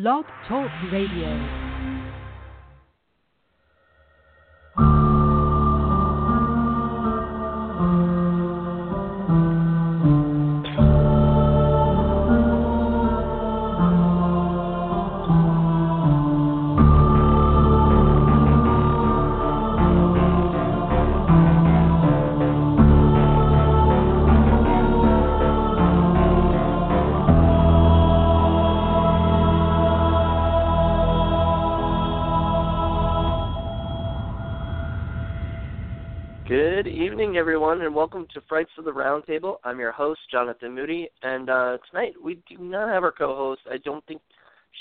Blog Talk Radio. Everyone, and welcome to Frights of the Roundtable. I'm your host, Jonathan Moody, and uh, tonight we do not have our co-host. I don't think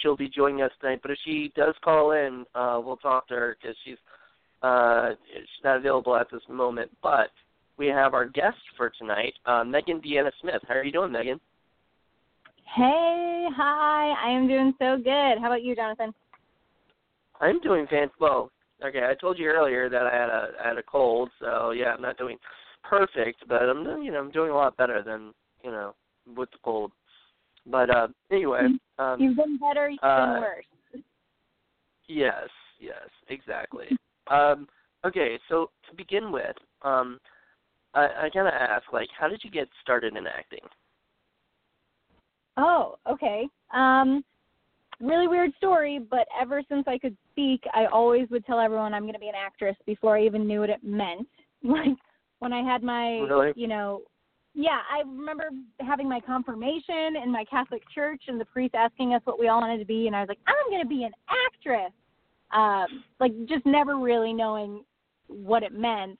she'll be joining us tonight, but if she does call in, uh, we'll talk to her because she's uh, she's not available at this moment. But we have our guest for tonight, uh, Meghan Deanna Smith. How are you doing, Meghan? Hey, hi. I am doing so good. How about you, Jonathan? I'm doing fantastic. Well, okay, I told you earlier that I had a I had a cold, so yeah, I'm not doing perfect, but I'm you know I'm doing a lot better than you know with the cold. But uh anyway, um, you've been better, you've uh, been worse. Yes, yes, exactly. um, okay, so to begin with, um, I, I gotta ask, like, how did you get started in acting? Oh, okay. Um, really weird story, but ever since I could speak, I always would tell everyone I'm going to be an actress before I even knew what it meant. Like when I had my, really? you know, yeah, I remember having my confirmation in my Catholic church and the priest asking us what we all wanted to be, and I was like, I'm going to be an actress. Um, like just never really knowing what it meant.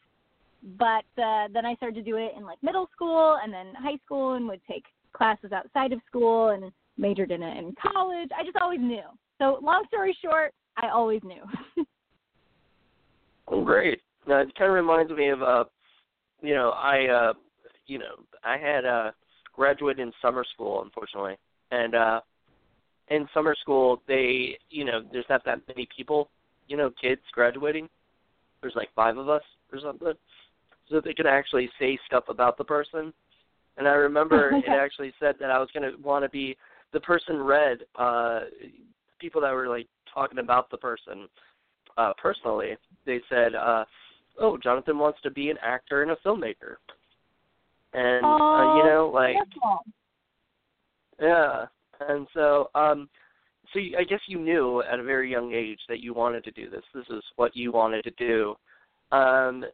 But uh, then I started to do it in like middle school and then high school, and would take classes outside of school and majored in it in college. I just always knew. So long story short, I always knew. oh, great. Now it kind of reminds me of uh you know, I uh you know, I had uh graduated in summer school unfortunately. And uh in summer school they you know, there's not that many people, you know, kids graduating. There's like five of us or something. So they could actually say stuff about the person. And I remember it actually said that I was gonna wanna be the person read uh people that were like talking about the person uh personally. They said uh oh, Jonathan wants to be an actor and a filmmaker. And uh, you know, like yeah. And so um so you, I guess you knew at a very young age that you wanted to do this. This is what you wanted to do. Um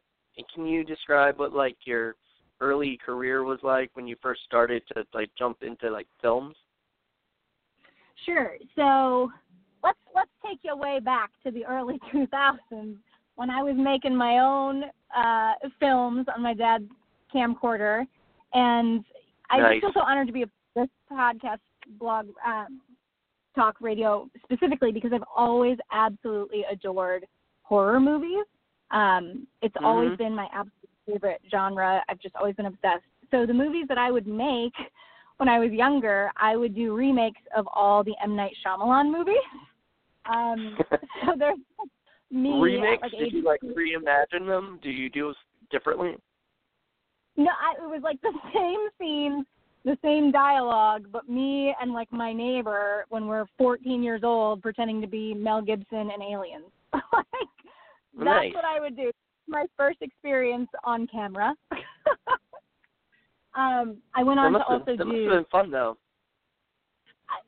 can you describe what like your early career was like when you first started to like jump into like films? Sure. So let's let's take you way back to the early 2000s when I was making my own uh, films on my dad's camcorder, and I nice. feel so honored to be a this podcast blog um, talk radio specifically because I've always absolutely adored horror movies. Um, it's mm-hmm. always been my absolute favorite genre. I've just always been obsessed. So the movies that I would make when I was younger, I would do remakes of all the M Night Shyamalan movies. Um, so there's me remakes. like Did you like reimagine them? Do you do differently? No, I, it was like the same scenes, the same dialogue, but me and like my neighbor when we're 14 years old pretending to be Mel Gibson and aliens. like that's nice. what I would do. My first experience on camera. um, I went on to also been, that do. must have been fun though.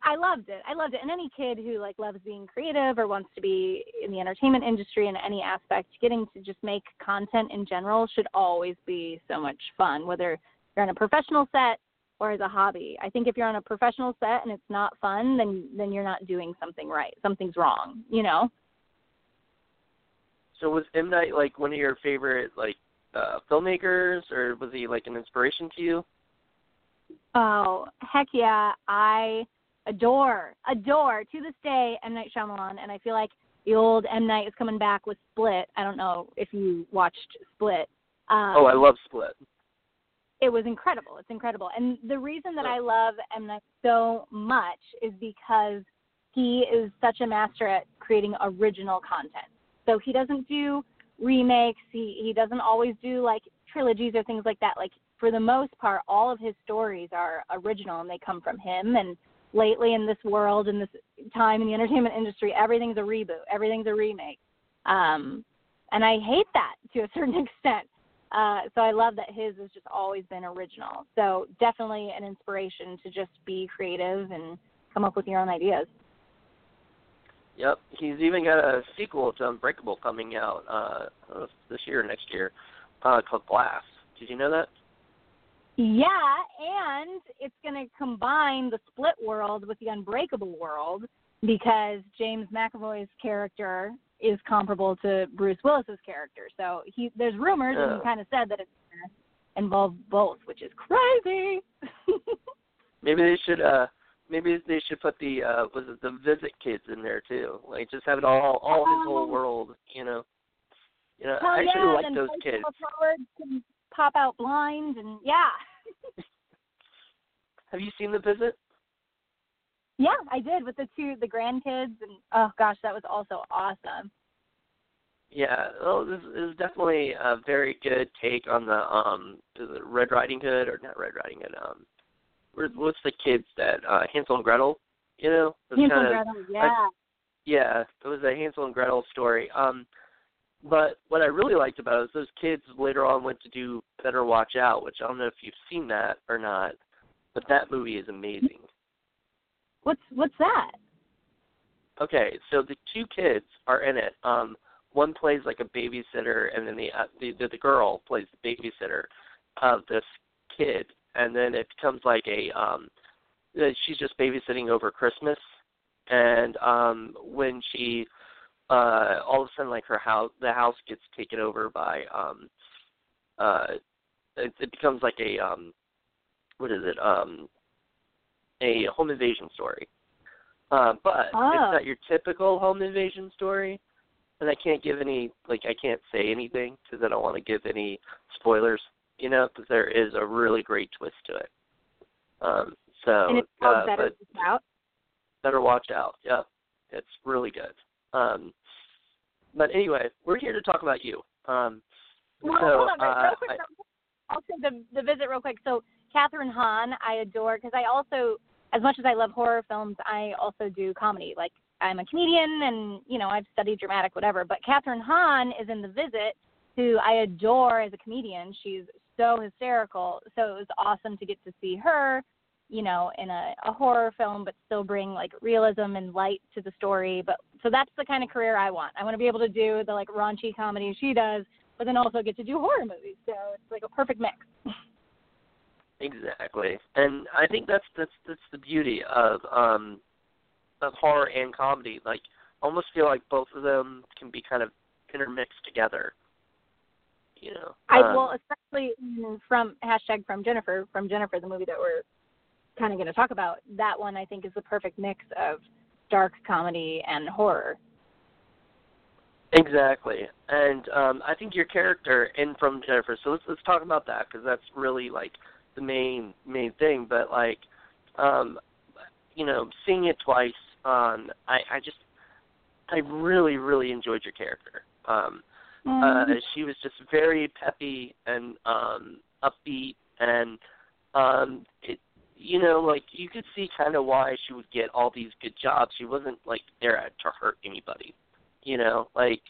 I, I loved it. I loved it. And any kid who like loves being creative or wants to be in the entertainment industry in any aspect, getting to just make content in general should always be so much fun, whether you're on a professional set or as a hobby. I think if you're on a professional set and it's not fun, then then you're not doing something right. Something's wrong, you know. So was M Night like one of your favorite like uh filmmakers, or was he like an inspiration to you? Oh heck yeah! I adore, adore to this day M Night Shyamalan, and I feel like The old M Night is coming back with Split. I don't know if you watched Split. Um, oh, I love Split. It was incredible. It's incredible. And the reason that I love M Night so much is because he is such a master at creating original content. So he doesn't do remakes. He he doesn't always do like trilogies or things like that. Like for the most part, all of his stories are original and they come from him. And lately in this world, in this time in the entertainment industry, everything's a reboot, everything's a remake. Um, and I hate that to a certain extent. Uh, so I love that his has just always been original. So definitely an inspiration to just be creative and come up with your own ideas. Yep, he's even got a sequel to Unbreakable coming out uh, this year or next year uh, called Glass. Did you know that? Yeah, and it's going to combine the split world with the unbreakable world because James McAvoy's character is comparable to Bruce Willis's character. So he there's rumors and he kind of said that it's going to involve both, which is crazy. maybe they should uh maybe they should put the uh was it the visit kids in there too. Like just have it all all his whole oh. world, you know. You know, I actually yeah, like those kids. Pop out blind and yeah. Have you seen the visit? Yeah, I did with the two the grandkids and oh gosh, that was also awesome. Yeah, well, this is definitely a very good take on the um the Red Riding Hood or not Red Riding Hood. Um, what's the kids that uh Hansel and Gretel? You know, Hansel and Gretel. Yeah. A, yeah, it was a Hansel and Gretel story. Um, but what I really liked about it is those kids later on went to do Better Watch Out, which I don't know if you've seen that or not, but that movie is amazing. What's what's that? Okay, so the two kids are in it. Um, one plays like a babysitter, and then the uh, the, the the girl plays the babysitter of this kid, and then it becomes like a um, she's just babysitting over Christmas, and um, when she uh all of a sudden like her house the house gets taken over by um uh it, it becomes like a um what is it um a home invasion story. Uh but oh. it's not your typical home invasion story and i can't give any like i can't say anything because i don't want to give any spoilers you know because there is a really great twist to it. Um so and it's called uh, better but, out? Better watch out yeah. It's really good um, but anyway, we're here to talk about you. Um, well, so, hold on, uh, real quick. I, I'll say the the visit real quick. So Kathryn Hahn, I adore because I also, as much as I love horror films, I also do comedy. Like I'm a comedian, and you know I've studied dramatic, whatever. But Kathryn Hahn is in the visit, who I adore as a comedian. She's so hysterical. So it was awesome to get to see her you know, in a, a horror film, but still bring like realism and light to the story. But so that's the kind of career I want. I want to be able to do the like raunchy comedy she does, but then also get to do horror movies. So it's like a perfect mix. Exactly, and I think that's that's that's the beauty of um of horror and comedy. Like, almost feel like both of them can be kind of intermixed together. You know, I um, well, especially from hashtag from Jennifer from Jennifer, the movie that we're kind of going to talk about, that one I think is the perfect mix of dark comedy and horror. Exactly, and um, I think your character in From Jennifer. So let's let's talk about that because that's really like the main main thing. But like, um, you know, seeing it twice, um, I I just I really really enjoyed your character. Um, mm. uh, she was just very peppy and um, upbeat, and um, it you know, like you could see kind of why she would get all these good jobs. She wasn't like there to hurt anybody, you know. Like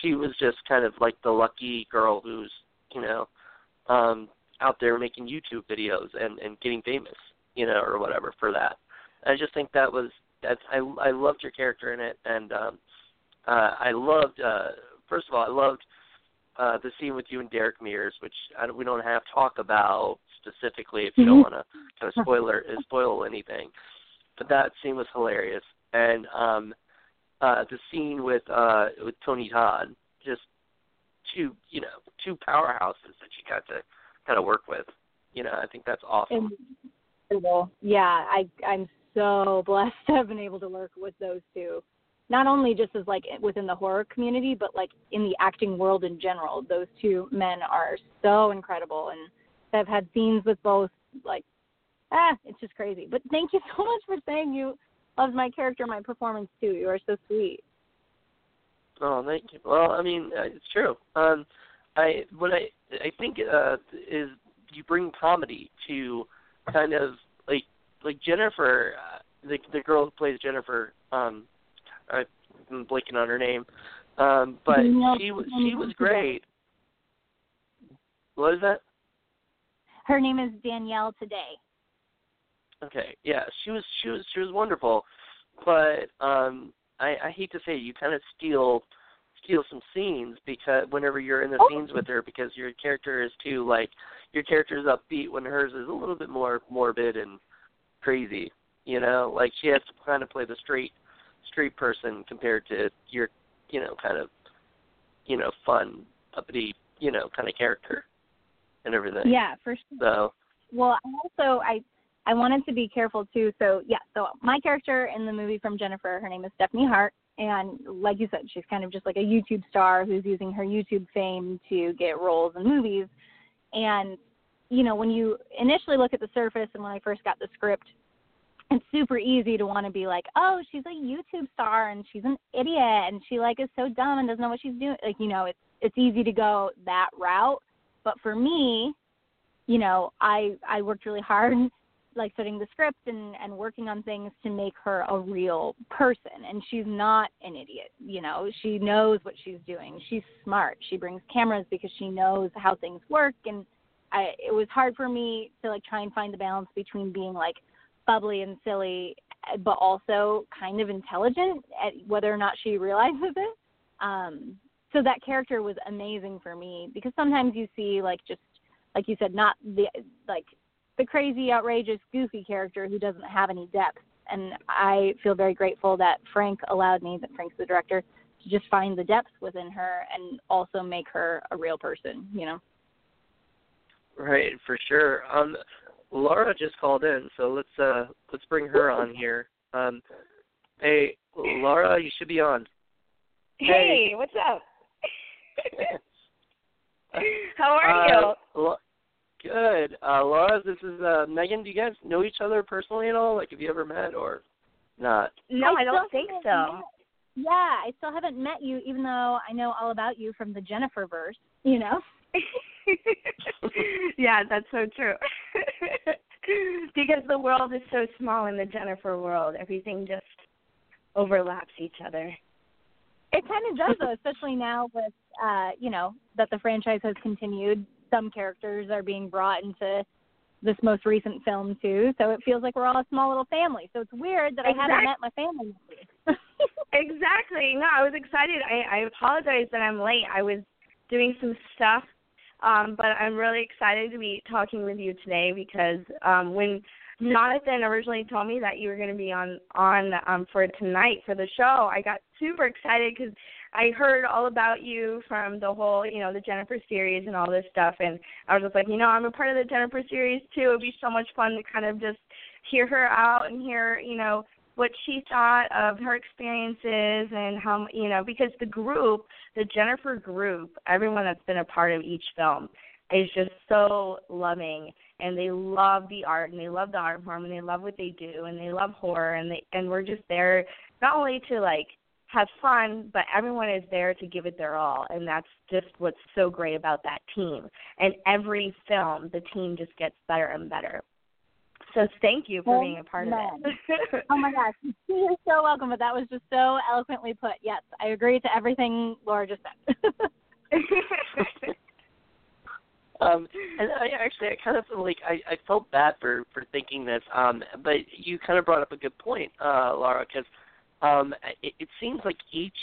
she was just kind of like the lucky girl who's, you know, um, out there making YouTube videos and and getting famous, you know, or whatever for that. I just think that was that's I I loved your character in it, and um, uh, I loved. uh First of all, I loved uh, the scene with you and Derek Mears, which I, we don't have talk about specifically if you don't want to kind of spoiler spoil anything. But that scene was hilarious, and um, uh, the scene with uh, with Tony Todd, just two you know two powerhouses that you got to kind of work with. You know, I think that's awesome. Yeah, I I'm so blessed to have been able to work with those two. not only just as like within the horror community, but like in the acting world in general. Those two men are so incredible, and I've had scenes with both. Like, ah, it's just crazy. But thank you so much for saying you loved my character, my performance too. You are so sweet. Oh, thank you. Well, I mean, uh, it's true. Um, I what I I think uh, is you bring comedy to kind of like like Jennifer, uh, the the girl who plays Jennifer. Um, I'm blanking on her name, um, but she was she was great. What is that? Her name is Danielle today. Okay, yeah, she was she was she was wonderful, but um, I, I hate to say it, you kind of steal steal some scenes because whenever you're in the oh. scenes with her because your character is too like your character is upbeat when hers is a little bit more morbid and crazy. You know, like she has to kind of play the straight straight person compared to your you know kind of you know fun uppity you know kind of character and everything. Yeah, for sure. So well, also I I wanted to be careful too. So yeah, so my character in the movie from Jennifer, her name is Stephanie Hart, and like you said, she's kind of just like a YouTube star who's using her YouTube fame to get roles in movies. And you know, when you initially look at the surface, and when I first got the script, it's super easy to want to be like, oh, she's a YouTube star and she's an idiot and she like is so dumb and doesn't know what she's doing. Like you know, it's it's easy to go that route. But for me, you know, I I worked really hard like studying the script and and working on things to make her a real person. And she's not an idiot you know. She knows what she's doing. She's smart. She brings cameras because she knows how things work. And i it was hard for me to like try and find the balance between being like bubbly and silly but also kind of intelligent at whether or not she realizes it. Um so that character was amazing for me because sometimes you see like just like you said not the like the crazy, outrageous, goofy character who doesn't have any depth. And I feel very grateful that Frank allowed me, that Frank's the director, to just find the depth within her and also make her a real person, you know? Right, for sure. Um Lara just called in, so let's uh let's bring her on here. Um hey Lara, you should be on. Hey, hey. what's up? How are uh, you? Good. Uh, Lara, this is uh, Meghan. Do you guys know each other personally at all? Like, have you ever met or not? No, I, I don't think so. Met. Yeah, I still haven't met you, even though I know all about you from the Jennifer verse. You know. yeah, that's so true. because the world is so small in the Jennifer world, everything just overlaps each other. It kind of does, though, especially now with uh, you know that the franchise has continued some characters are being brought into this most recent film too. So it feels like we're all a small little family. So it's weird that exactly. I haven't met my family. exactly. No, I was excited. I, I apologize that I'm late. I was doing some stuff, um, but I'm really excited to be talking with you today because um, when Jonathan originally told me that you were going to be on on um, for tonight for the show, I got super excited because I heard all about you from the whole, you know, the Jennifer series and all this stuff, and I was just like, you know, I'm a part of the Jennifer series too. It would be so much fun to kind of just hear her out and hear, you know, what she thought of her experiences and how, you know, because the group, the Jennifer group, everyone that's been a part of each film is just so loving and they love the art and they love the art form and they love what they do and they love horror and they and we're just there not only to like have fun, but everyone is there to give it their all, and that's just what's so great about that team. And every film, the team just gets better and better. So thank you for being a part of it. oh my gosh, you're so welcome. But that was just so eloquently put. Yes, I agree to everything Lara just said. um, and I actually, I kind of feel like I, I felt bad for for thinking this. Um, but you kind of brought up a good point, uh, Lara, because um, it, it seems like each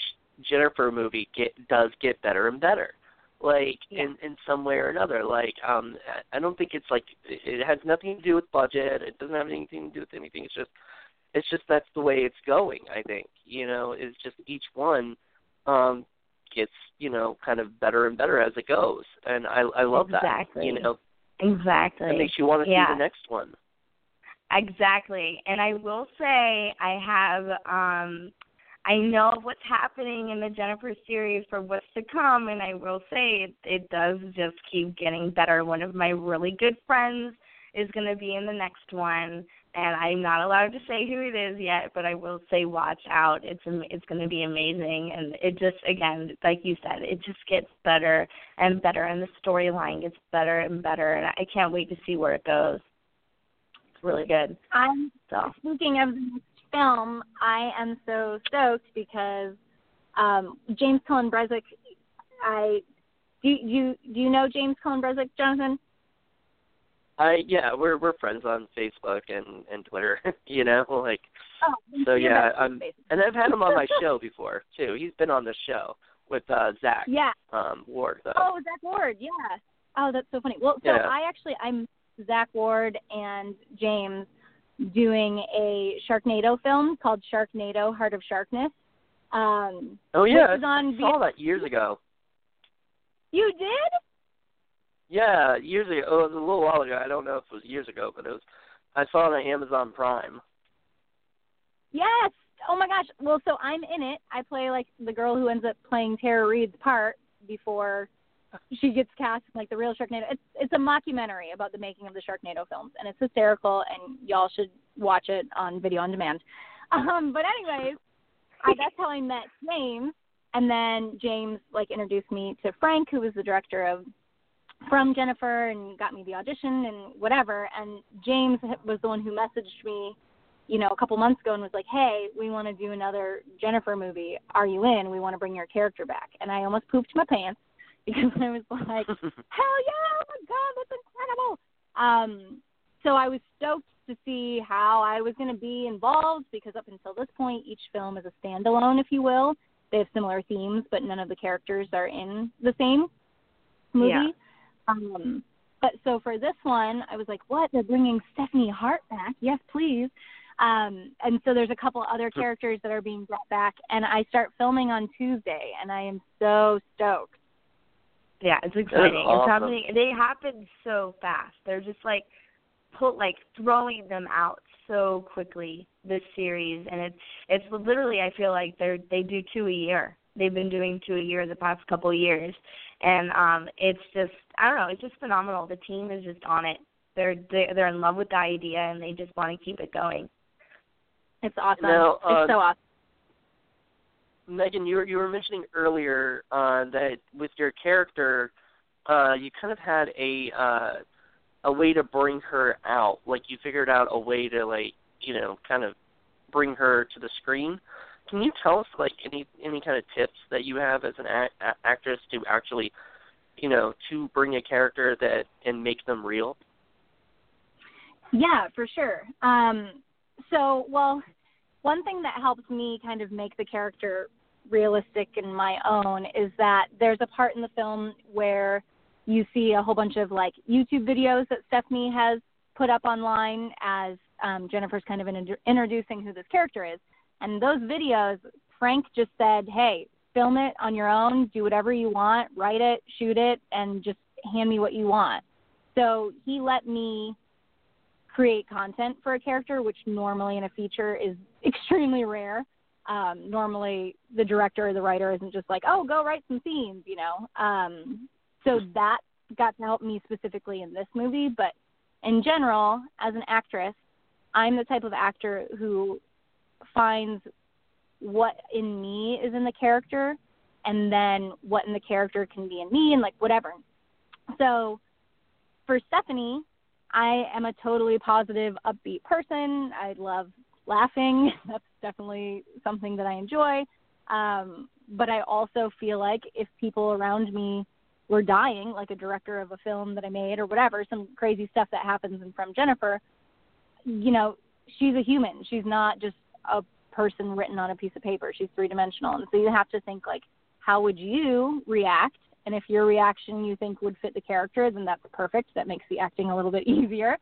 Jennifer movie get does get better and better, like yeah. in in some way or another. Like um, I don't think it's like it has nothing to do with budget. It doesn't have anything to do with anything. It's just it's just that's the way it's going. I think you know it's just each one um gets you know kind of better and better as it goes, and I I love exactly. that. You know, exactly. It makes you want to yeah. see the next one. Exactly. And I will say I have um I know what's happening in the Jennifer series for what's to come, and I will say it, it does just keep getting better. One of my really good friends is going to be in the next one, and I'm not allowed to say who it is yet, but I will say watch out. It's it's going to be amazing, and it just again, like you said, it just gets better and better, and the storyline gets better and better, and I can't wait to see where it goes. It's really good. I'm So speaking of the next film, I am so stoked because um, James Cullen Bressack. I do you do you know James Cullen Bressack, Jonathan? I yeah, we're we're friends on Facebook and and Twitter. you know, like Oh, so yeah. I'm and I've had him on my show before too. He's been on the show with uh Zach Yeah. um Ward though. Oh, Zach Ward. Yeah. Oh, that's so funny. Well, so Yeah. I actually I'm Zach Ward and James doing a Sharknado film called Sharknado: Heart of Sharkness. Um, oh yeah, which is on I saw that years ago. you did? Yeah, years ago. Oh, it was a little while ago. I don't know if it was years ago, but it was. I saw it on Amazon Prime. Yes. Oh my gosh. Well, so I'm in it. I play like the girl who ends up playing Tara Reid's part before she gets cast in, like the real Sharknado. It's it's a mockumentary about the making of the Sharknado films, and it's hysterical, and y'all should watch it on video on demand. Um, but anyways, I, that's how I met James, and then James like introduced me to Frank, who was the director of From Jennifer, and got me the audition and whatever. And James was the one who messaged me you know, a couple months ago and was like, "Hey, we want to do another Jennifer movie. Are you in? We want to bring your character back." And I almost pooped my pants because I was like, "Hell yeah! Oh my god, that's incredible!" Um, so I was stoked to see how I was going to be involved because up until this point, each film is a standalone, if you will. They have similar themes, but none of the characters are in the same movie. Yeah. Um, but so for this one, I was like, "What? They're bringing Stephanie Hart back? Yes, please." Um, and so there's a couple other characters that are being brought back, and I start filming on Tuesday, and I am so stoked. Yeah, it's exciting. awesome. It's happening. They happen so fast. They're just like put like throwing them out so quickly this series, and it's it's literally I feel like they're they do two a year. They've been doing two a year the past couple of years, and um it's just I don't know. It's just phenomenal. The team is just on it. They're they, they're in love with the idea, and they just want to keep it going. It's awesome. Now, uh, it's so awesome. Meghan, you were you were mentioning earlier uh, that with your character, uh, you kind of had a uh, a way to bring her out. Like you figured out a way to like you know kind of bring her to the screen. Can you tell us like any any kind of tips that you have as an act, a- actress to actually you know to bring a character that and make them real? Yeah, for sure. Um, so, well, one thing that helps me kind of make the character realistic in my own is that there's a part in the film where you see a whole bunch of like YouTube videos that Stephanie has put up online as um, Jennifer's kind of in, introducing who this character is. And those videos, Frank just said, hey, film it on your own, do whatever you want, write it, shoot it, and just hand me what you want. So he let me create content for a character, which normally in a feature is extremely rare. Um, normally, the director or the writer isn't just like, "Oh, go write some scenes," you know. Um, so that got to help me specifically in this movie, but in general, as an actress, I'm the type of actor who finds what in me is in the character, and then what in the character can be in me, and like whatever. So, for Stephanie, I am a totally positive, upbeat person. I love laughing. That's definitely something that I enjoy. Um, but I also feel like if people around me were dying, like a director of a film that I made or whatever, some crazy stuff that happens in From Jennifer, you know, she's a human. She's not just a person written on a piece of paper. She's three dimensional. And so you have to think like, how would you react? And if your reaction you think would fit the character, then that's perfect. That makes the acting a little bit easier.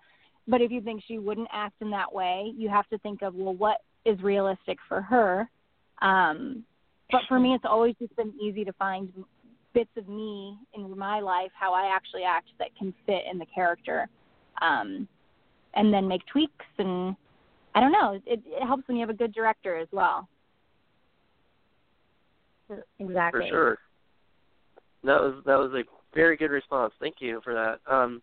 But if you think she wouldn't act in that way, you have to think of, well, what is realistic for her? Um, but for me, it's always just been easy to find bits of me in my life, how I actually act that can fit in the character, um, and then make tweaks. And I don't know, it, it helps when you have a good director as well. Exactly. For sure. That was that was a very good response. Thank you for that. Um,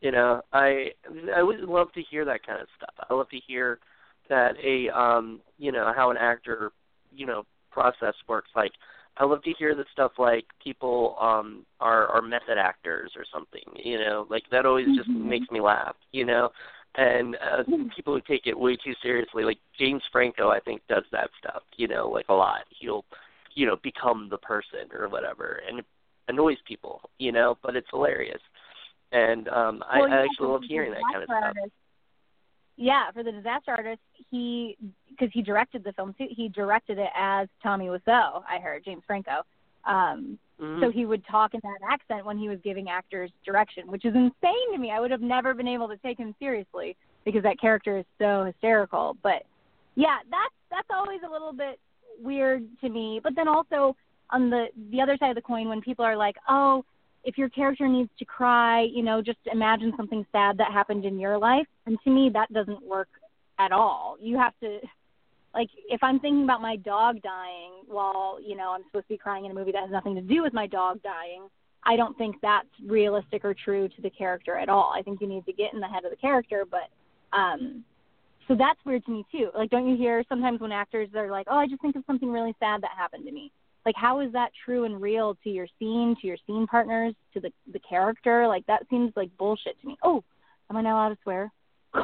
you know, I I would love to hear that kind of stuff. I love to hear that a um, you know, how an actor, you know, process works. Like I love to hear the stuff like people um are are method actors or something, you know, like that always just Mhm. makes me laugh, you know. And uh, people who take it way too seriously, like James Franco, I think does that stuff, you know, like a lot. He'll, you know, become the person or whatever, and it annoys people, you know, but it's hilarious. And um I, Well, I yeah, actually love hearing that kind of stuff. artist- Yeah, for the disaster artist, he because he directed the film too. He directed it as Tommy Wiseau. I heard James Franco. Um, Mhm. so he would talk in that accent when he was giving actors direction, which is insane to me. I would have never been able to take him seriously because that character is so hysterical. But yeah, that's that's always a little bit weird to me. But then also on the the other side of the coin, when people are like, "Oh, if your character needs to cry, you know, just imagine something sad that happened in your life," and to me, that doesn't work at all. You have to like if I'm thinking about my dog dying while, you know, I'm supposed to be crying in a movie that has nothing to do with my dog dying, I don't think that's realistic or true to the character at all. I think you need to get in the head of the character, but um so that's weird to me too. Like don't you hear sometimes when actors are like, "Oh, I just think of something really sad that happened to me." Like how is that true and real to your scene, to your scene partners, to the the character? Like that seems like bullshit to me. Oh, am I now allowed to swear?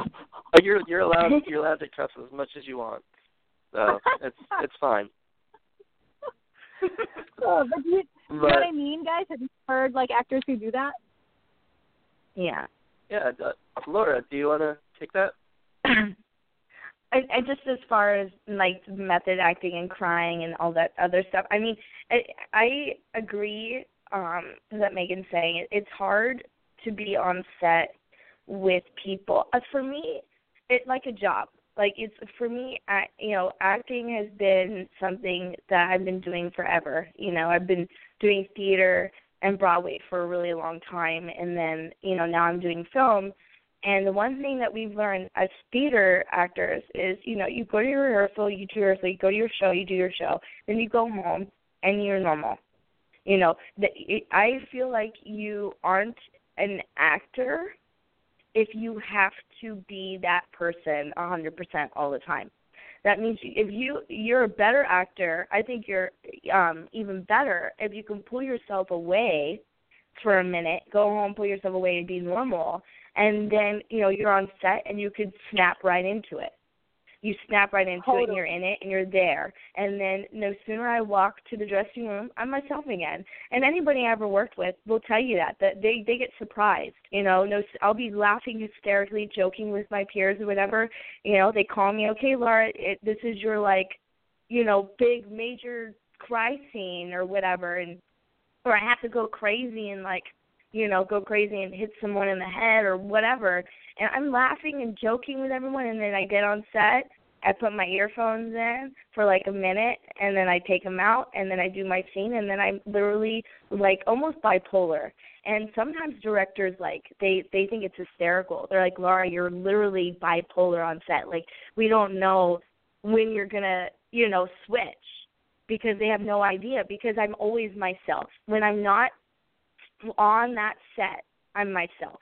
You're you're allowed you're allowed to cuss as much as you want. So it's it's fine. oh, but you, you know what I mean, guys? Have you heard like actors who do that? Yeah. yeah, uh, Lara, do you want to take that? I, I just as far as like method acting and crying and all that other stuff. I mean, I, I agree um that Meghan's saying. It, it's hard to be on set with people. As for me, it's like a job. Like it's for me, act, you know, acting has been something that I've been doing forever. You know, I've been doing theater and Broadway for a really long time, and then you know now I'm doing film. And the one thing that we've learned as theater actors is, you know, you go to your rehearsal, you do your rehearsal, you go to your show, you do your show, then you go home and you're normal. You know, the, I feel like you aren't an actor if you have to be that person a 100% all the time. That means if you you're a better actor, I think you're um even better if you can pull yourself away for a minute, go home, pull yourself away and be normal and then you know you're on set and you could snap right into it you snap right into it and you're in it and you're there. And then no sooner i walk to the dressing room i'm myself again. And anybody i ever worked with will tell you that that they they get surprised you know. No i'll be laughing hysterically joking with my peers or whatever. You know they call me okay lara it, this is your like you know big major cry scene or whatever. And or i have to go crazy and like you know, go crazy and hit someone in the head or whatever. And I'm laughing and joking with everyone and then I get on set, I put my earphones in for like a minute and then I take them out and then I do my scene and then I'm literally like almost bipolar. And sometimes directors like they they think it's hysterical. They're like, "Lara, you're literally bipolar on set. Like we don't know when you're to, you know, switch." Because they have no idea because I'm always myself. When I'm not on that set, I'm myself.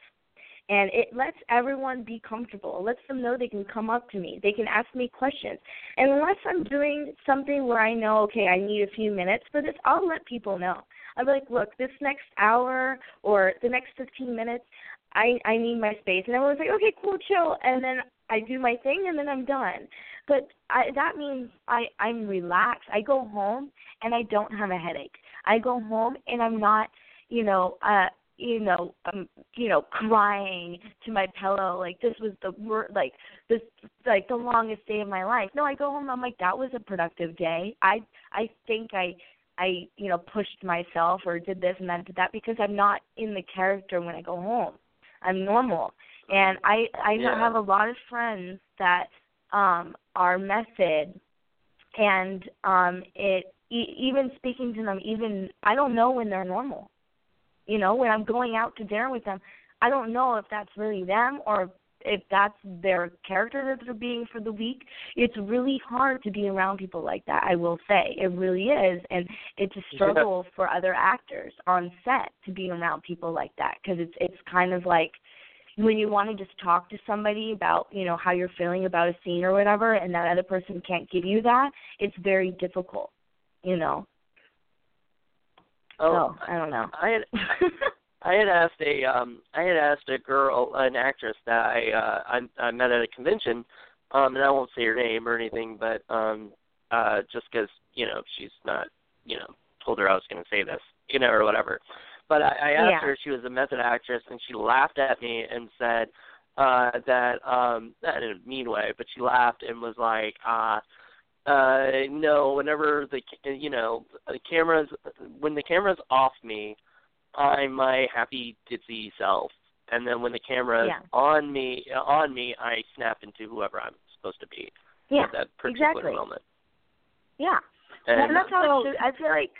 And it lets everyone be comfortable. It lets them know they can come up to me. They can ask me questions. And unless I'm doing something where I know, okay, I need a few minutes for this, I'll let people know. I'll be like, look, this next hour or the next 15 minutes, I I need my space. And everyone's like, okay, cool, chill. And then I do my thing and then I'm done. But I, that means I I'm relaxed. I go home and I don't have a headache. I go home and I'm not you know, uh, you know, um, you know, crying to my pillow like this was the wor- like this like the longest day of my life. No, I go home. I'm like that was a productive day. I I think I I you know pushed myself or did this and that did that because I'm not in the character when I go home. I'm normal, and I I Yeah. have a lot of friends that um are method, and um it e- even speaking to them even I don't know when they're normal you know when i'm going out to dinner with them i don't know if that's really them or if that's their character that they're being for the week, it's really hard to be around people like that. I will say. It really is, and it's a struggle for other actors on set to be around people like that because it's it's kind of like when you want to just talk to somebody about you know how you're feeling about a scene or whatever and that other person can't give you that it's very difficult you know Oh, so i don't know I had I had asked a um I had asked a girl, an actress that I uh I, I met at a convention, um and I won't say her name or anything, but um uh just because you know she's not you know told her I was going to say this you know or whatever. But I, I asked Yeah. her if she was a method actress, and she laughed at me and said uh that um not in a mean way, but she laughed and was like, uh uh no, whenever the ca- you know the cameras when the camera's off me, I'm my happy ditzy self, and then when the camera's Yeah. on me on me, I snap into whoever I'm supposed to be yeah at that particular exactly moment. yeah And well, that's how it should. I feel like,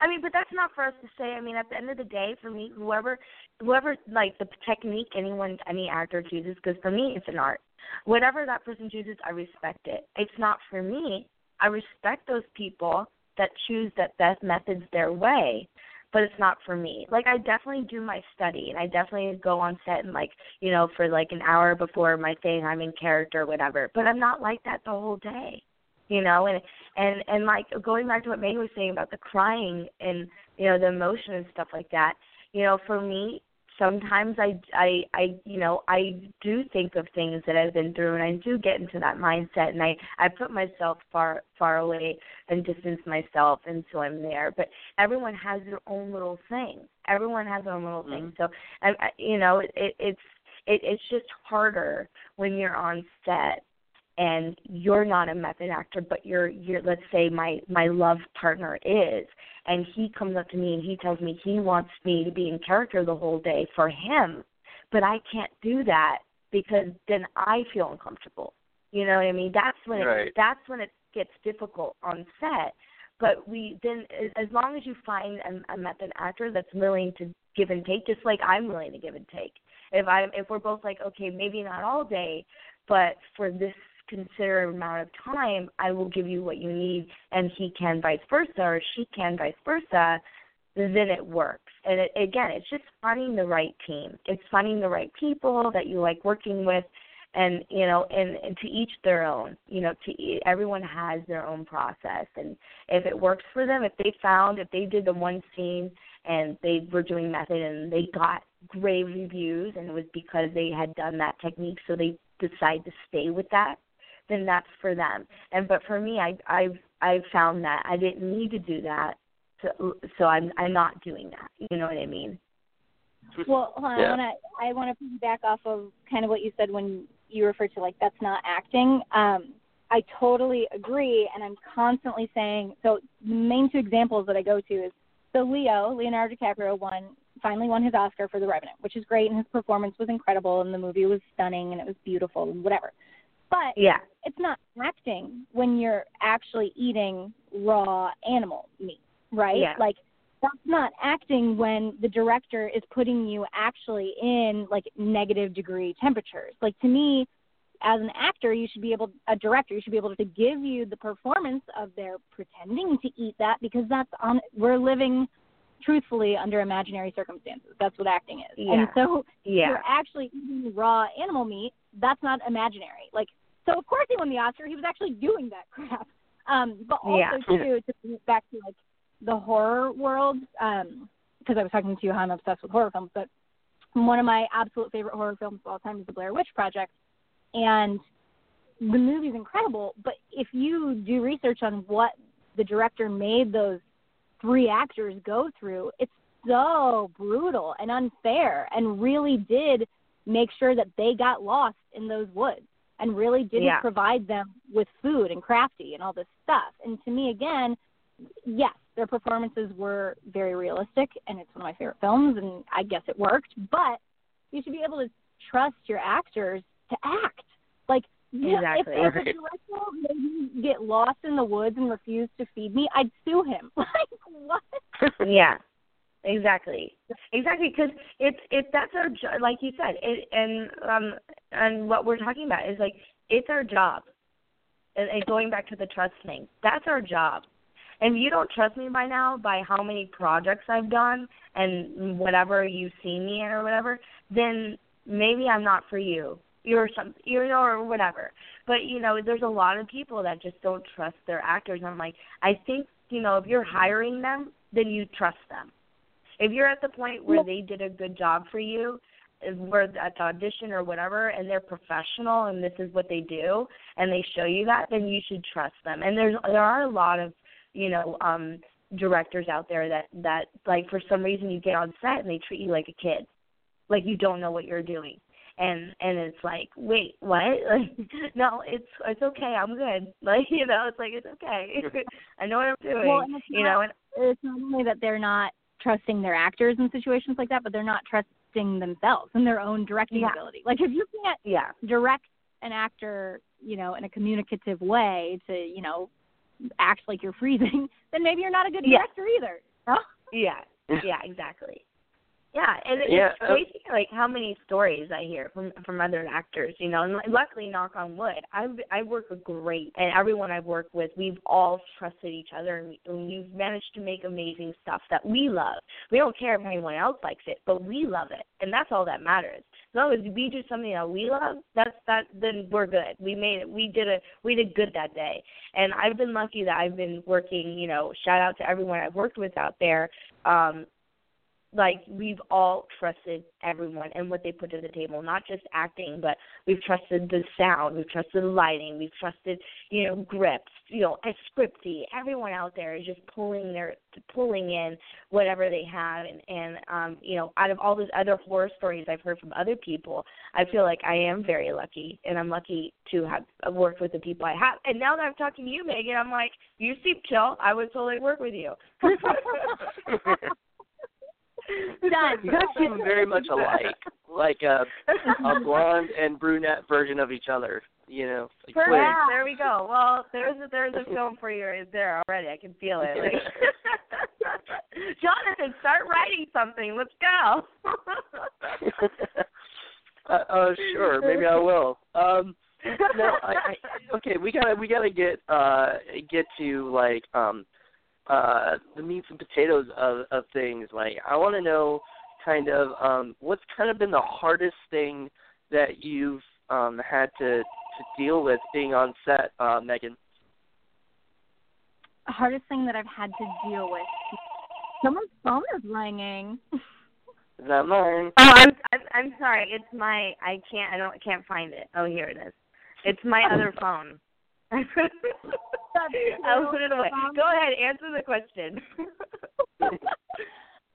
I mean, but that's not for us to say. I mean, at the end of the day, for me, whoever, whoever, like the technique anyone, any actor chooses, because for me, it's an art. Whatever that person chooses, I respect it. It's not for me. I respect those people that choose that best methods their way, but it's not for me. Like I definitely do my study, and I definitely go on set and like, you know, for like an hour before my thing, I'm in character, whatever. But I'm not like that the whole day you know and and and like going back to what Meghan was saying about the crying and you know the emotion and stuff like that you know for me sometimes i i i you know i do think of things that i've been through and i do get into that mindset and i i put myself far far away and distance myself until i'm there. But everyone has their own little thing. Everyone has their own little thing. Mm-hmm. So I, I uh, you know it, it it's it, it's just harder when you're on set and you're not a method actor but you're you're let's say my my love partner is. And he comes up to me and he tells me he wants me to be in character the whole day for him. But I can't do that because then I feel uncomfortable. You know what I mean? That's when it that's when it gets difficult on set. But we then as long as you find a, a method actor that's willing to give and take just like I'm willing to give and take. If I if we're both like okay maybe not all day but for this considerable amount of time, I will give you what you need, and he can vice versa, or she can vice versa, then it works. And it, again, it's just finding the right team. It's finding the right people that you like working with, and you know, and, and to each their own. You know, to everyone has their own process, and if it works for them, if they found, if they did the one scene and they were doing method and they got great reviews, and it was because they had done that technique, so they decide to stay with that then that's for them. And but for me, I I've I've found that I didn't need to do that, so so I'm I'm not doing that. You know what I mean? Well, hold on, Yeah. I want to I want to piggyback off of kind of what you said when you referred to like that's not acting. Um, I totally agree, and I'm constantly saying so. The main two examples that I go to is so Leo Leonardo DiCaprio won finally won his Oscar for The Revenant, which is great, and his performance was incredible, and the movie was stunning, and it was beautiful, and whatever. But Yeah. it's not acting when you're actually eating raw animal meat, right? Yeah. Like that's not acting when the director is putting you actually in like negative degree temperatures. Like to me, as an actor, you should be able, a director, you should be able to give you the performance of their pretending to eat that because that's on. We're living truthfully under imaginary circumstances. That's what acting is. Yeah. And so Yeah. you're actually eating raw animal meat, that's not imaginary. Like, so of course he won the Oscar. He was actually doing that crap. Um, but also Yeah. too, to bring it back to like the horror world, um, because I was talking to you how I'm obsessed with horror films, but one of my absolute favorite horror films of all time is The Blair Witch Project, and the movie's incredible. But if you do research on what the director made those three actors go through, it's so brutal and unfair, and really did make sure that they got lost in those woods and really didn't Yeah. provide them with food and crafty and all this stuff. And to me, again, yes, their performances were very realistic, and it's one of my favorite films, and I guess it worked. But you should be able to trust your actors to act. Like, Exactly. if, if a Right. director made get lost in the woods and refused to feed me, I'd sue him. like, what? yeah. Exactly. Exactly because it's it that's our jo- like you said it and um and what we're talking about is like it's our job. And, and going back to the trust thing, that's our job. And you don't trust me by now, by how many projects I've done and whatever you've seen me in or whatever, then maybe I'm not for you. You're some, you know, or whatever. But you know, there's a lot of people that just don't trust their actors. I'm like, I think you know, if you're hiring them, then you trust them. If you're at the point where they did a good job for you, where at the audition or whatever, and they're professional and this is what they do, and they show you that, then you should trust them. And there's there are a lot of you know um directors out there that that like for some reason you get on set and they treat you like a kid, like you don't know what you're doing. And and it's like, wait, what? Like, no, it's it's okay. I'm good. Like, you know, it's like it's okay. I know what I'm doing. Well, and you not, know, and it's not only that they're not trusting their actors in situations like that, but they're not trusting themselves and their own directing Yeah. ability. Like if you can't yeah, direct an actor, you know, in a communicative way to, you know, act like you're freezing, then maybe you're not a good Yeah. director either. Yeah, yeah, exactly. Yeah, and it's Yeah, uh, crazy like how many stories I hear from from other actors, you know. And luckily, knock on wood, I've I work with great, and everyone I've worked with, we've all trusted each other, and, we, and we've managed to make amazing stuff that we love. We don't care if anyone else likes it, but we love it, and that's all that matters. As long as we do something that we love, that's that. Then we're good. We made it. We did a. We did good that day, and I've been lucky that I've been working. You know, shout out to everyone I've worked with out there. Um, like we've all trusted everyone and what they put to the table, not just acting, but we've trusted the sound, we've trusted the lighting, we've trusted, you know, grips, you know, and scripty. Everyone out there is just pulling their pulling in whatever they have and, and um, you know, out of all those other horror stories I've heard from other people, I feel like I am very lucky and I'm lucky to have worked with the people I have. And now that I'm talking to you, Meghan, I'm like, you seem chill. I would totally work with you. Done. you guys seem very much alike, like a a blonde and brunette version of each other. You know, like Perfect. twins. There we go. Well, there's a, there's a film for you right there already. I can feel it. Like, Jonathan, start writing something. Let's go. uh, uh, sure, maybe I will. Um, no, I, I, okay, we gotta we gotta get uh get to like um uh the meats and potatoes of of things. Like I want to know kind of um what's kind of been the hardest thing that you've um had to to deal with being on set, uh, Meghan. The hardest thing that I've had to deal with. Someone's phone is ringing. Is that mine? Oh, I'm, I'm I'm sorry. It's my I can't I don't I can't find it. Oh, here it is. It's my other phone. I'll put it away. Go ahead, answer the question.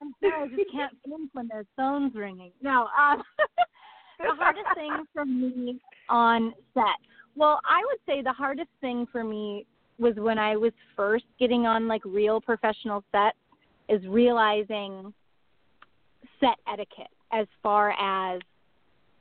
I'm sorry, I just can't think when their phone's ringing. No, um, the hardest thing for me on set. Well, I would say the hardest thing for me was when I was first getting on like real professional sets is realizing set etiquette as far as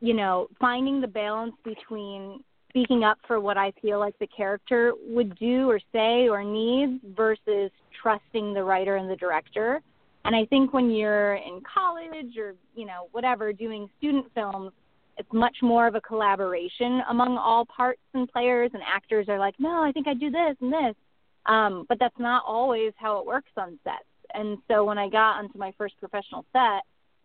you know finding the balance between speaking up for what I feel like the character would do or say or needs versus trusting the writer and the director. And I think when you're in college or, you know, whatever, doing student films, it's much more of a collaboration among all parts and players and actors are like, No, I think I do this and this. Um, but that's not always how it works on sets. And so when I got onto my first professional set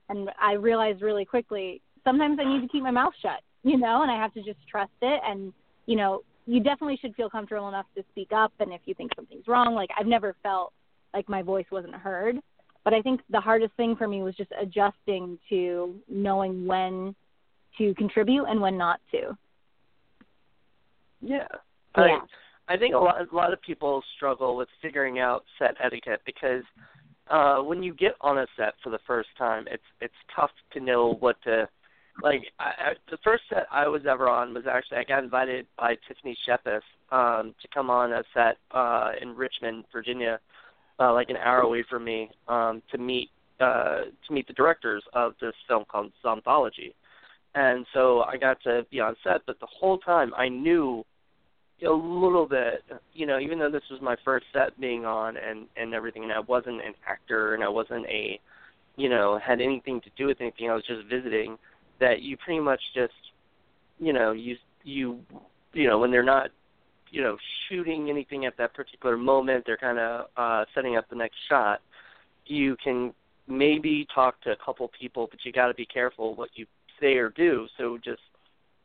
and I realized really quickly, sometimes I need to keep my mouth shut, you know, and I have to just trust it and, you know, you definitely should feel comfortable enough to speak up and if you think something's wrong, like I've never felt like my voice wasn't heard. But I think the hardest thing for me was just adjusting to knowing when to contribute and when not to. Yeah. Yeah. I I think a lot a lot of people struggle with figuring out set etiquette because uh when you get on a set for the first time, it's it's tough to know what to like I, I the first set I was ever on was actually I got invited by Tiffany Shepis um to come on a set uh in Richmond, Virginia, uh like an hour away from me, um to meet uh to meet the directors of this film called Zombiology. And so I got to be on set, but the whole time I knew a little bit, you know, even though this was my first set being on and and everything, and I wasn't an actor and I wasn't a, you know, had anything to do with anything. I was just visiting. That you pretty much just you know you you you know when they're not you know shooting anything at that particular moment they're kind of uh setting up the next shot you can maybe talk to a couple people but you got to be careful what you say or do. So just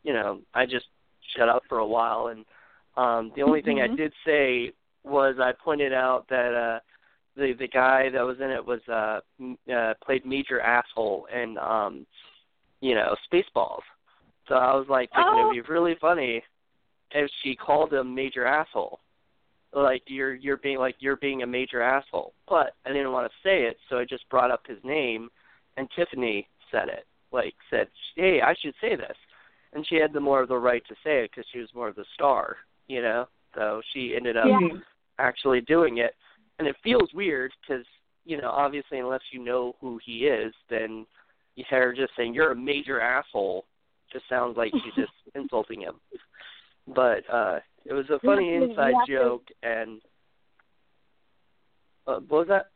you know i just shut up for a while. And um the only thing i Mhm. did say was i pointed out that uh the the guy that was in it was uh, uh played major asshole. And um you know spaceballs. So i was like thinking Oh. it'd be really funny if she called him major asshole. Like you're you're being like you're being a major asshole. But i didn't want to say it so i just brought up his name and tiffany said it. Like said hey i should say this. And she had the more of the right to say it because she was more of the star you know? So she ended up Yeah. actually doing it. And it feels weird because you know obviously unless you know who he is then you her just saying you're a major asshole just sounds like she's just insulting him but uh it was a funny inside have to- joke and uh, what was that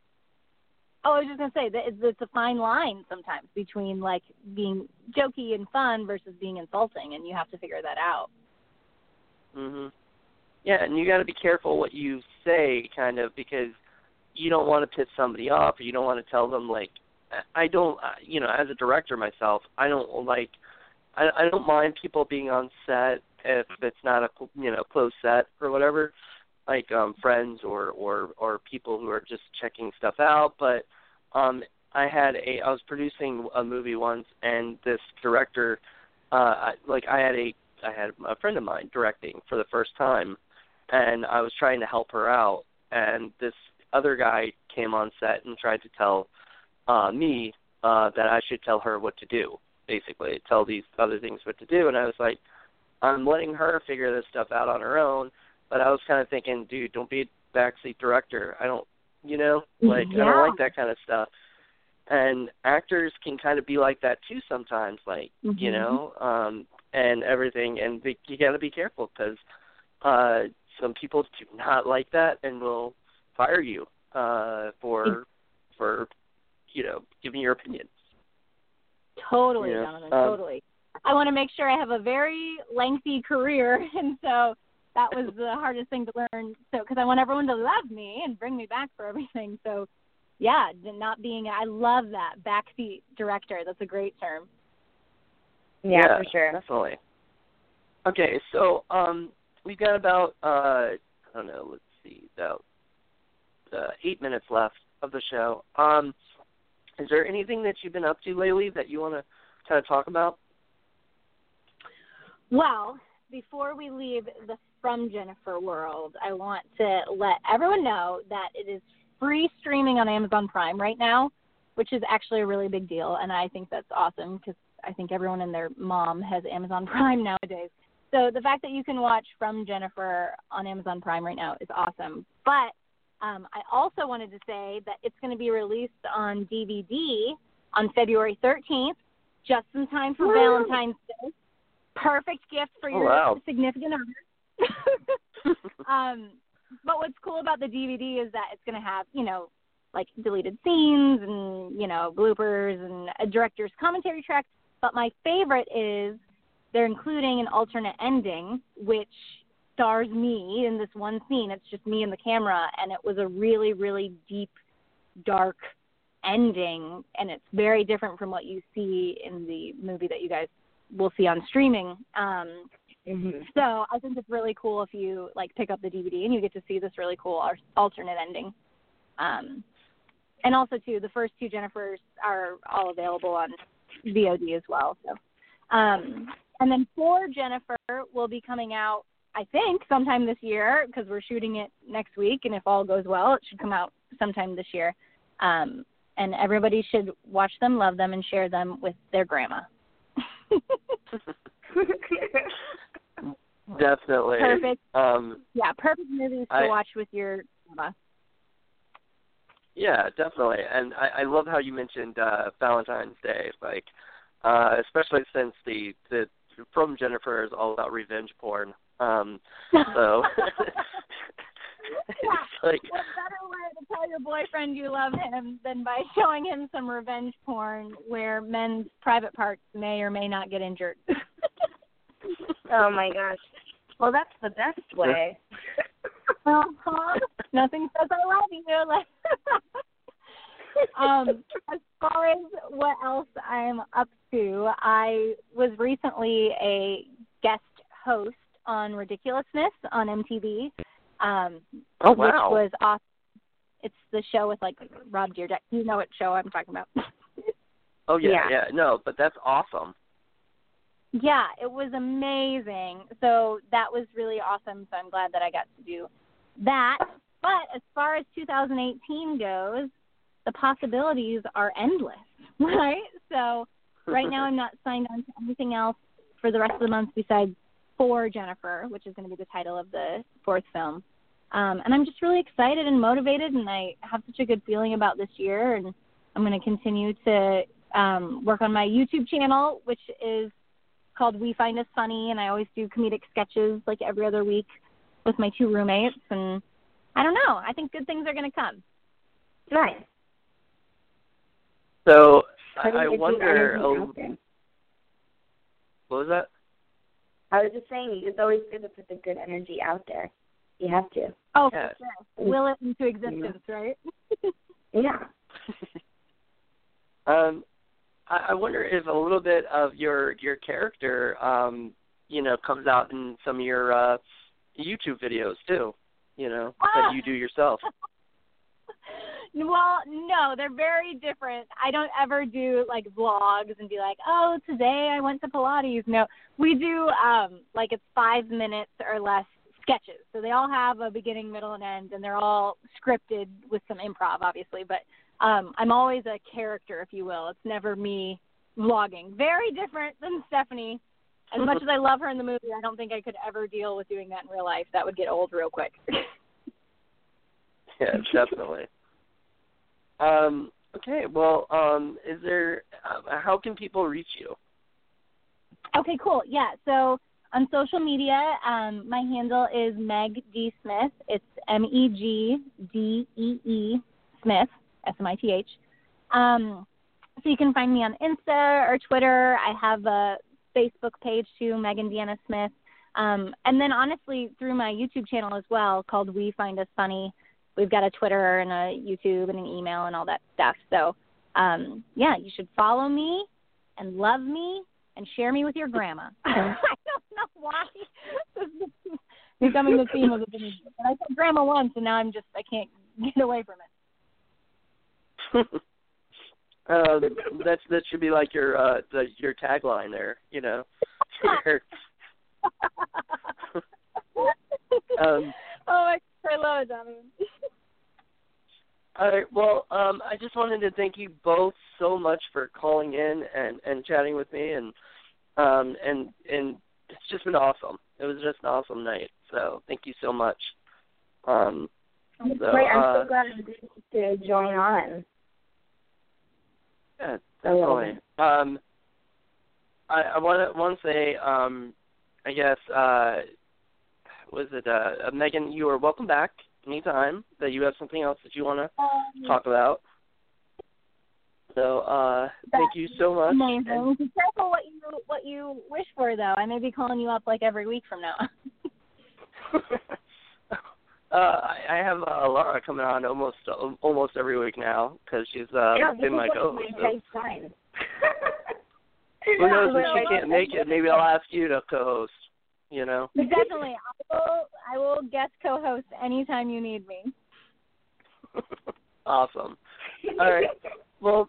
Oh, I was just gonna say that it's, it's a fine line sometimes between like being jokey and fun versus being insulting, and you have to figure that out. Mhm. Yeah, and you got to be careful what you say, kind of, because you don't want to piss somebody off, or you don't want to tell them like, I- don't, uh, you know, as a director myself, I don't like, I I don't mind people being on set if it's not a you know closed set or whatever, like um friends or or or people who are just checking stuff out, but um I had a I was producing a movie once and this director uh I, like I had a I had a friend of mine directing for the first time and I was trying to help her out and this other guy came on set and tried to tell uh me uh that I should tell her what to do basically tell these other things what to do. And I was like I'm letting her figure this stuff out on her own. But I was kind of thinking dude don't be a backseat director. I don't you know like I don't like that kind of stuff. And actors can kind of be like that too sometimes like you Mhm. know um and everything. And be, you got to be careful because uh some people do not like that and will fire you uh for for you know give me your opinion Totally, Yeah, Donovan. um, totally. I want to make sure I have a very lengthy career, and so that was the hardest thing to learn. So, because I want everyone to love me and bring me back for everything. So, yeah, not being. I love that backseat director. That's a great term. Yeah, for sure. definitely okay so um we've got about uh i don't know let's see about uh, eight minutes left of the show um is there anything that you've been up to lately that you want to kind of talk about Well, before we leave the From Jennifer world, I want to let everyone know that it is free streaming on Amazon Prime right now, which is actually a really big deal, and I think that's awesome because I think everyone and their mom has Amazon Prime nowadays. So the fact that you can watch From Jennifer on Amazon Prime right now is awesome. But um, I also wanted to say that it's going to be released on DVD on February 13th, just in time for Woo! Valentine's Day. Perfect gift for Oh, your wow. significant other. um, but what's cool about the DVD is that it's going to have, you know, like deleted scenes and, you know, bloopers and a director's commentary track. But my favorite is they're including an alternate ending, which stars me in this one scene. It's just me and the camera, and it was a really, really deep, dark ending, and it's very different from what you see in the movie that you guys will see on streaming. Um, Mm-hmm. so I think it's really cool if you like pick up the DVD and you get to see this really cool alternate ending. Um, and also too, the first two Jennifers are all available on VOD as well. So, um, and then for Jennifer will be coming out, I think, sometime this year because we're shooting it next week, and if all goes well, it should come out sometime this year. Um, and everybody should watch them, love them, and share them with their grandma. definitely Perfect. um Yeah, perfect movies to I- watch with your grandma. Yeah, definitely. And I, I love how you mentioned uh Valentine's Day, like uh especially since the the from Jennifer is all about revenge porn. Um so it's like what better way to tell your boyfriend you love him than by showing him some revenge porn where men's private parts may or may not get injured. Oh my gosh. Well, that's the best way. uh-huh. Nothing says I love you. Like, um, as far as what else I'm up to, I was recently a guest host on Ridiculousness on MTV. Um, Oh wow. Which was awesome. It's the show with like Rob Dyrdek. You know what show I'm talking about. oh yeah, yeah. yeah. No, but that's awesome. Yeah, it was amazing. So that was really awesome. So I'm glad that I got to do that. But as far as 2018 goes, the possibilities are endless, right? So right now I'm not signed on to anything else for the rest of the month besides For Jennifer, which is going to be the title of the fourth film. Um, and I'm just really excited and motivated, and I have such a good feeling about this year. And I'm going to continue to um, work on my YouTube channel, which is called We Find Us Funny, and I always do comedic sketches like every other week with my two roommates. And I don't know, I think good things are going to come. Nice. So I, I wonder. energy Oh, what was that? I was just saying, it's always good to put the good energy out there. You have to. Oh, Yeah. sure. Will it into existence, right? Yeah. Um, I, I wonder if a little bit of your your character, um, you know, comes out in some of your uh, YouTube videos too. You know, that you do yourself. well, no, they're very different. I don't ever do like vlogs and be like, "Oh, today I went to Pilates." No, we do um like it's 5 minutes or less sketches. So they all have a beginning, middle, and end and they're all scripted with some improv obviously, but um I'm always a character if you will. It's never me vlogging. Very different than Stephanie. As much as I love her in the movie, I don't think I could ever deal with doing that in real life. That would get old real quick. Yeah, definitely. Um, okay, well, um, is there? Uh, how can people reach you? Okay, cool. Yeah. So on social media, um, my handle is Meg D Smith. It's M E G D E E Smith, S M I T H. Um, so you can find me on Insta or Twitter. I have a Facebook page too, Meghan Deanna Smith. Um, and then honestly, through my YouTube channel as well, called We Find Us Funny. We've got a Twitter and a YouTube and an email and all that stuff. So um, yeah, you should follow me and love me and share me with your grandma. I don't know why this is becoming the theme of the video. But I said grandma once, and now I'm just I can't get away from it. um, that's that should be like your uh, the, your tagline there. You know. um, oh my, I love it, Donovan. All right. Well, um, I just wanted to thank you both so much for calling in and and chatting with me, and um, and and it's just been awesome. It was just an awesome night. So thank you so much. Um, so, Great. I'm uh, so glad I'm to join on. yeah, I definitely. Um, I I want to want to say, um, I guess, uh, was it uh, uh, Meghan? You are welcome back anytime that you have something else that you want to Um, talk about. So uh thank you so much. Amazing. Be careful what you what you wish for, though. I may be calling you up like every week from now. And, uh I, I have uh, Lara coming on almost uh, almost every week now because she's uh yeah, been my like co-host. So who knows if she can't make it? Maybe I'll ask you to co-host. You know. Definitely, I will. I will guest co-host anytime you need me. awesome. All right. Well,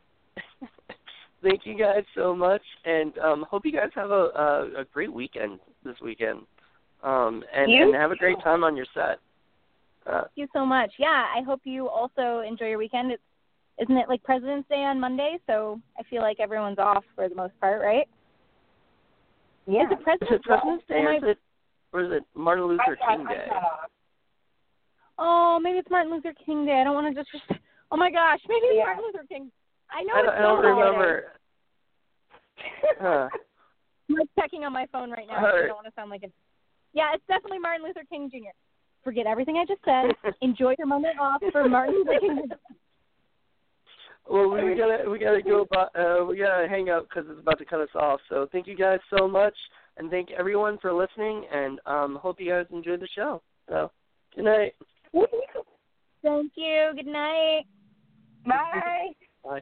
thank you guys so much, and um, hope you guys have a, a a great weekend this weekend, um, and and have a great time on your set. Uh, Thank you so much. Yeah, I hope you also enjoy your weekend. It's isn't it like President's Day on Monday? So I feel like everyone's off for the most part, right? Yeah. Is it is President's it President's Day or is it or is it Martin Luther King Day? Oh, maybe it's Martin Luther King Day. I don't want to just. Oh my gosh, maybe it's Yeah. Martin Luther King. I know I it's don't, I don't remember. Huh. I'm like checking on my phone right now. So I don't want to sound like a. Yeah, it's definitely Martin Luther King Jr. Forget everything I just said. Enjoy your moment off for Martin Luther King. Well, we gotta we gotta go. About, uh, we gotta hang up because it's about to cut us off. So thank you guys so much, and thank everyone for listening. And um, hope you guys enjoyed the show. So, good night. Thank you. Good night. Bye. Bye.